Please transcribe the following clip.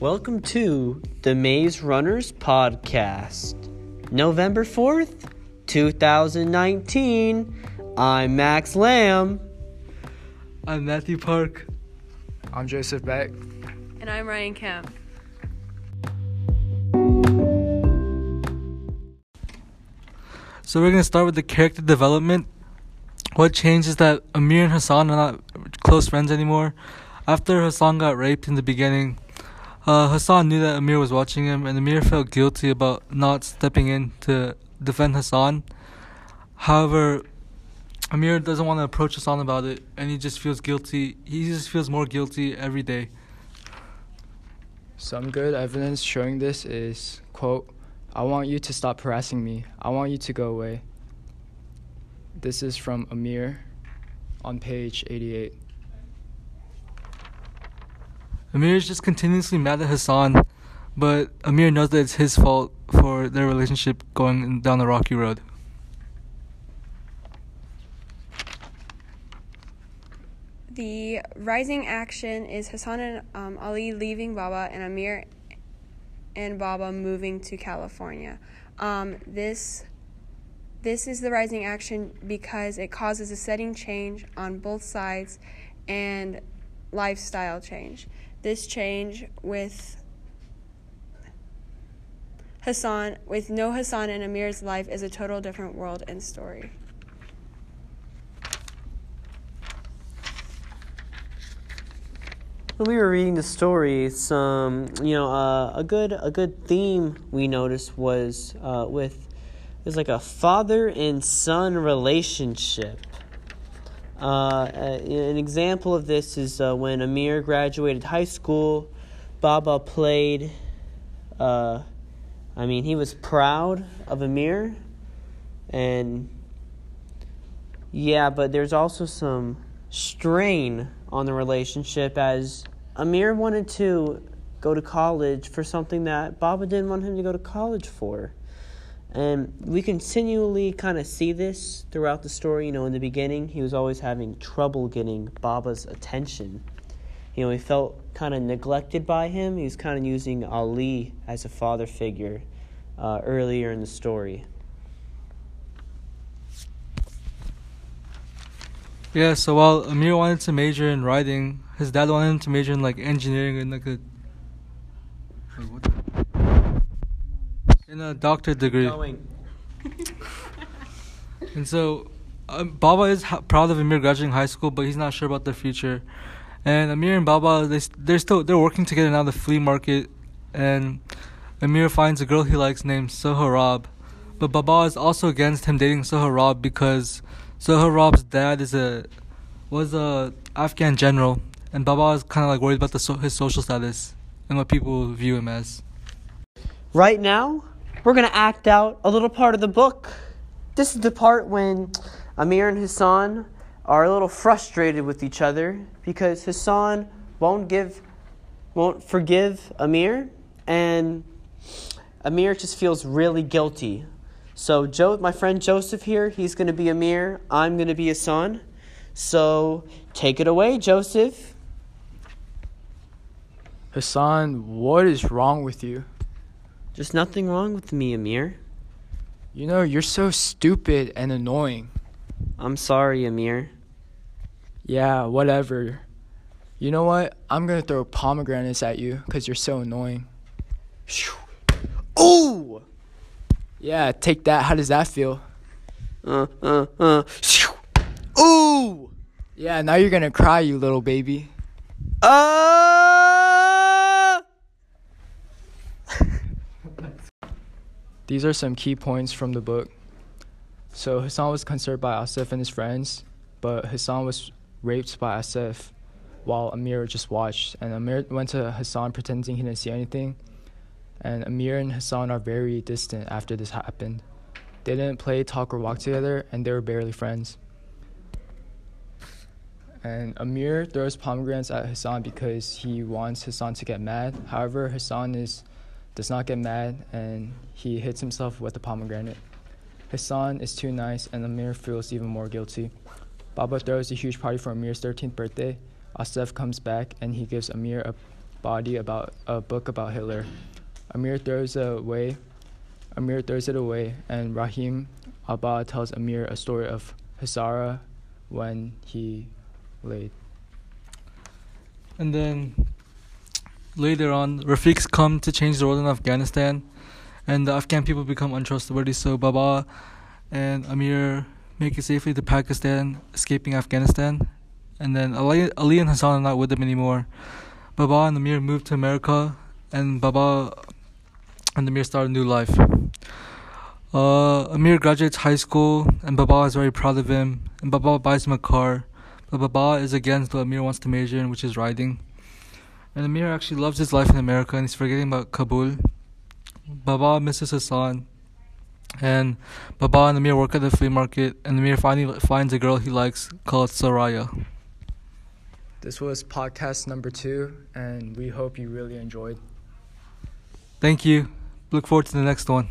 Welcome to the Maze Runners Podcast. November 4th, 2019. I'm Max Lamb. I'm Matthew Park. I'm Joseph Beck. And I'm Ryan Kemp. So we're gonna start with the character development. What changed is that Amir and Hassan are not close friends anymore. After Hassan got raped in the beginning, uh, Hassan knew that Amir was watching him, and Amir felt guilty about not stepping in to defend Hassan. However, Amir doesn't want to approach Hassan about it, and he just feels guilty. He just feels more guilty every day. Some good evidence showing this is quote, I want you to stop harassing me. I want you to go away. This is from Amir on page 88. Amir is just continuously mad at Hassan, but Amir knows that it's his fault for their relationship going down the rocky road. The rising action is Hassan and um, Ali leaving Baba and Amir and Baba moving to California. Um, this this is the rising action because it causes a setting change on both sides and lifestyle change. This change with Hassan, with no Hassan in Amir's life, is a total different world and story. When we were reading the story, some you know uh, a good a good theme we noticed was uh, with there's like a father and son relationship. Uh, an example of this is uh, when Amir graduated high school. Baba played. Uh, I mean, he was proud of Amir, and yeah, but there's also some strain on the relationship as Amir wanted to go to college for something that Baba didn't want him to go to college for. And we continually kind of see this throughout the story. You know, in the beginning, he was always having trouble getting Baba's attention. You know, he felt kind of neglected by him. He was kind of using Ali as a father figure uh, earlier in the story. Yeah, so while Amir wanted to major in writing, his dad wanted him to major in like engineering and like a in a doctorate degree. and so um, Baba is ha- proud of Amir graduating high school, but he's not sure about the future. And Amir and Baba, they they're still they're working together now. The flea market, and Amir finds a girl he likes named Sohrab, but Baba is also against him dating Sohrab because Sohrab's dad is a was a Afghan general, and Baba is kind of like worried about the so- his social status and what people view him as. Right now, we're going to act out a little part of the book. This is the part when Amir and Hassan are a little frustrated with each other because Hassan won't give won't forgive Amir and Amir just feels really guilty. So Joe, my friend Joseph here, he's going to be Amir, I'm going to be Hassan. So take it away, Joseph. Hassan, what is wrong with you? Just nothing wrong with me, Amir. You know, you're so stupid and annoying. I'm sorry, Amir. Yeah, whatever. You know what? I'm gonna throw pomegranates at you because you're so annoying. Ooh! Yeah, take that. How does that feel? Uh, uh, uh. Ooh! Yeah, now you're gonna cry, you little baby. Uh! These are some key points from the book. So Hassan was concerned by Assef and his friends, but Hassan was raped by Assef while Amir just watched. And Amir went to Hassan pretending he didn't see anything. And Amir and Hassan are very distant after this happened. They didn't play, talk, or walk together, and they were barely friends. And Amir throws pomegranates at Hassan because he wants Hassan to get mad. However, Hassan is does not get mad and he hits himself with the pomegranate. Hassan is too nice and Amir feels even more guilty. Baba throws a huge party for Amir's 13th birthday. Assef comes back and he gives Amir a body about a book about Hitler. Amir throws it away. Amir throws it away, and Rahim Abba tells Amir a story of Hisara when he laid. And then later on, Rafiq's come to change the world in Afghanistan, and the Afghan people become untrustworthy. So Baba and Amir make it safely to Pakistan, escaping Afghanistan. And then Ali, Ali and Hassan are not with them anymore. Baba and Amir moved to America, and Baba and Amir start a new life. Uh, Amir graduates high school, and Baba is very proud of him. And Baba buys him a car, but Baba is against what Amir wants to major in, which is riding. And Amir actually loves his life in America, and he's forgetting about Kabul. Baba misses Hassan, and Baba and Amir work at the flea market, and Amir finally finds a girl he likes called Soraya. This was podcast number two, and we hope you really enjoyed. Thank you. Look forward to the next one.